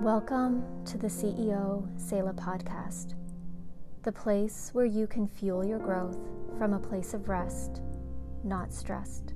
Welcome to the CEO Selah podcast, the place where you can fuel your growth from a place of rest, not stressed.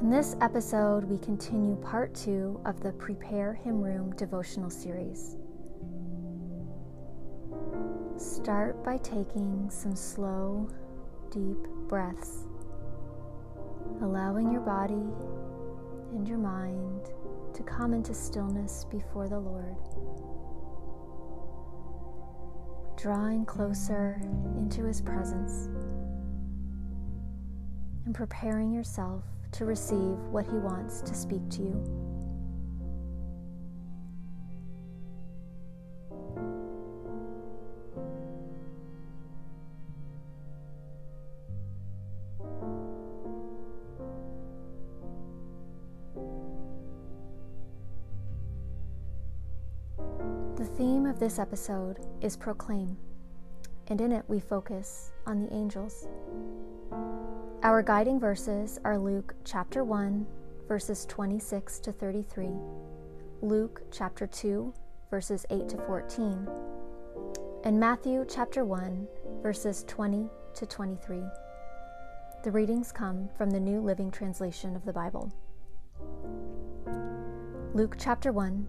In this episode, we continue part two of the Prepare Him Room devotional series. Start by taking some slow, deep breaths, allowing your body and your mind to come into stillness before the Lord. Drawing closer into His presence and preparing yourself to receive what He wants to speak to you. Of this episode is Proclaim, and in it we focus on the angels. Our guiding verses are Luke chapter 1, verses 26 to 33, Luke chapter 2, verses 8 to 14, and Matthew chapter 1, verses 20 to 23. The readings come from the New Living Translation of the Bible. Luke chapter 1,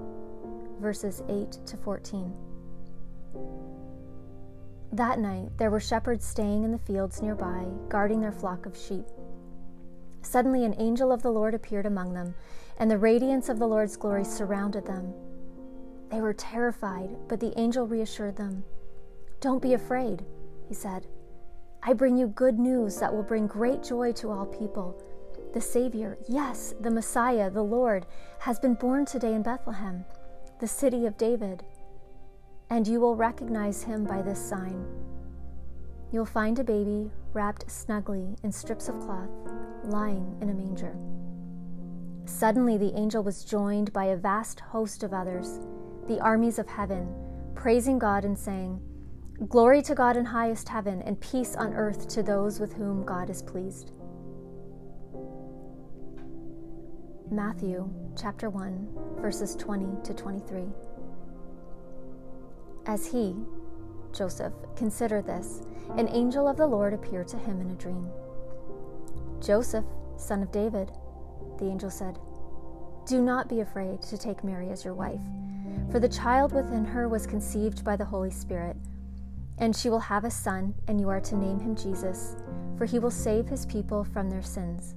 verses 8 to 14. That night, there were shepherds staying in the fields nearby, guarding their flock of sheep. Suddenly, an angel of the Lord appeared among them, and the radiance of the Lord's glory surrounded them. They were terrified, but the angel reassured them. Don't be afraid, he said. I bring you good news that will bring great joy to all people. The Savior, yes, the Messiah, the Lord, has been born today in Bethlehem the city of David, and you will recognize him by this sign. You'll find a baby wrapped snugly in strips of cloth, lying in a manger. Suddenly, the angel was joined by a vast host of others, the armies of heaven, praising God and saying, Glory to God in highest heaven, and peace on earth to those with whom God is pleased. Matthew chapter 1, verses 20 to 23. As he, Joseph, considered this, an angel of the Lord appeared to him in a dream. Joseph, son of David, the angel said, Do not be afraid to take Mary as your wife, for the child within her was conceived by the Holy Spirit. And she will have a son, and you are to name him Jesus, for he will save his people from their sins.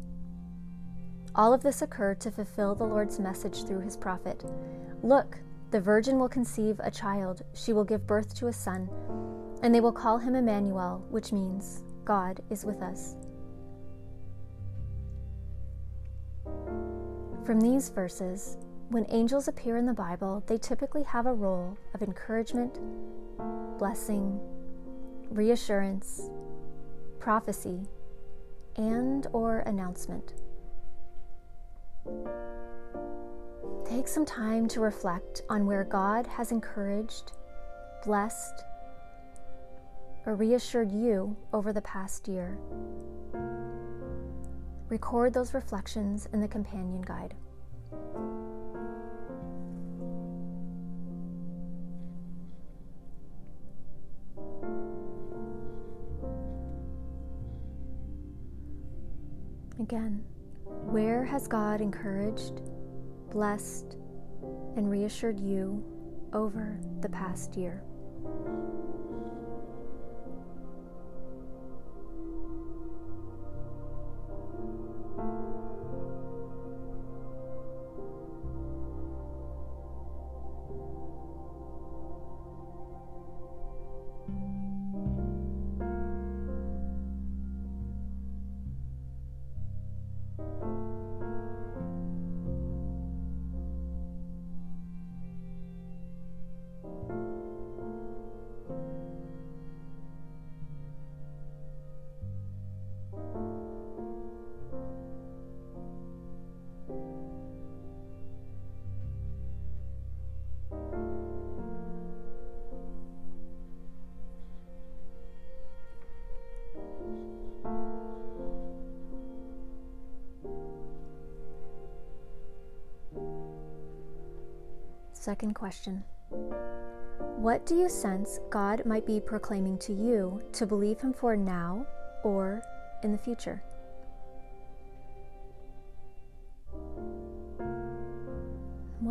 All of this occurred to fulfill the Lord's message through his prophet Look, the virgin will conceive a child, she will give birth to a son, and they will call him Emmanuel, which means God is with us. From these verses, when angels appear in the Bible, they typically have a role of encouragement, blessing, reassurance, prophecy, and or announcement. Take some time to reflect on where God has encouraged, blessed, or reassured you over the past year. Record those reflections in the companion guide. Again, where has God encouraged, blessed, and reassured you over the past year. Second question What do you sense God might be proclaiming to you to believe Him for now or in the future?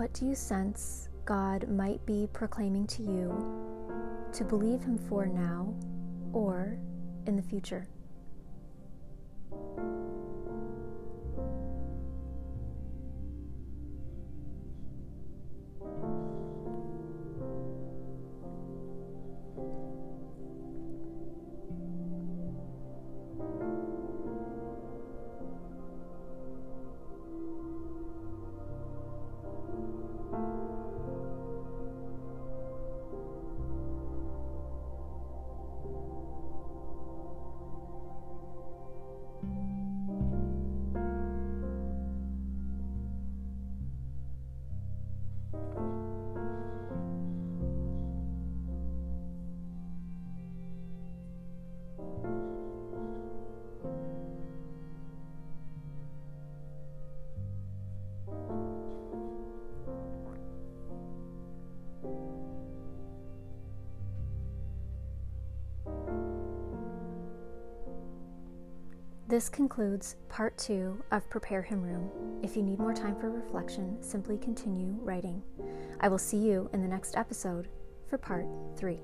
What do you sense God might be proclaiming to you to believe Him for now or in the future? This concludes part two of Prepare Him Room. If you need more time for reflection, simply continue writing. I will see you in the next episode for part three.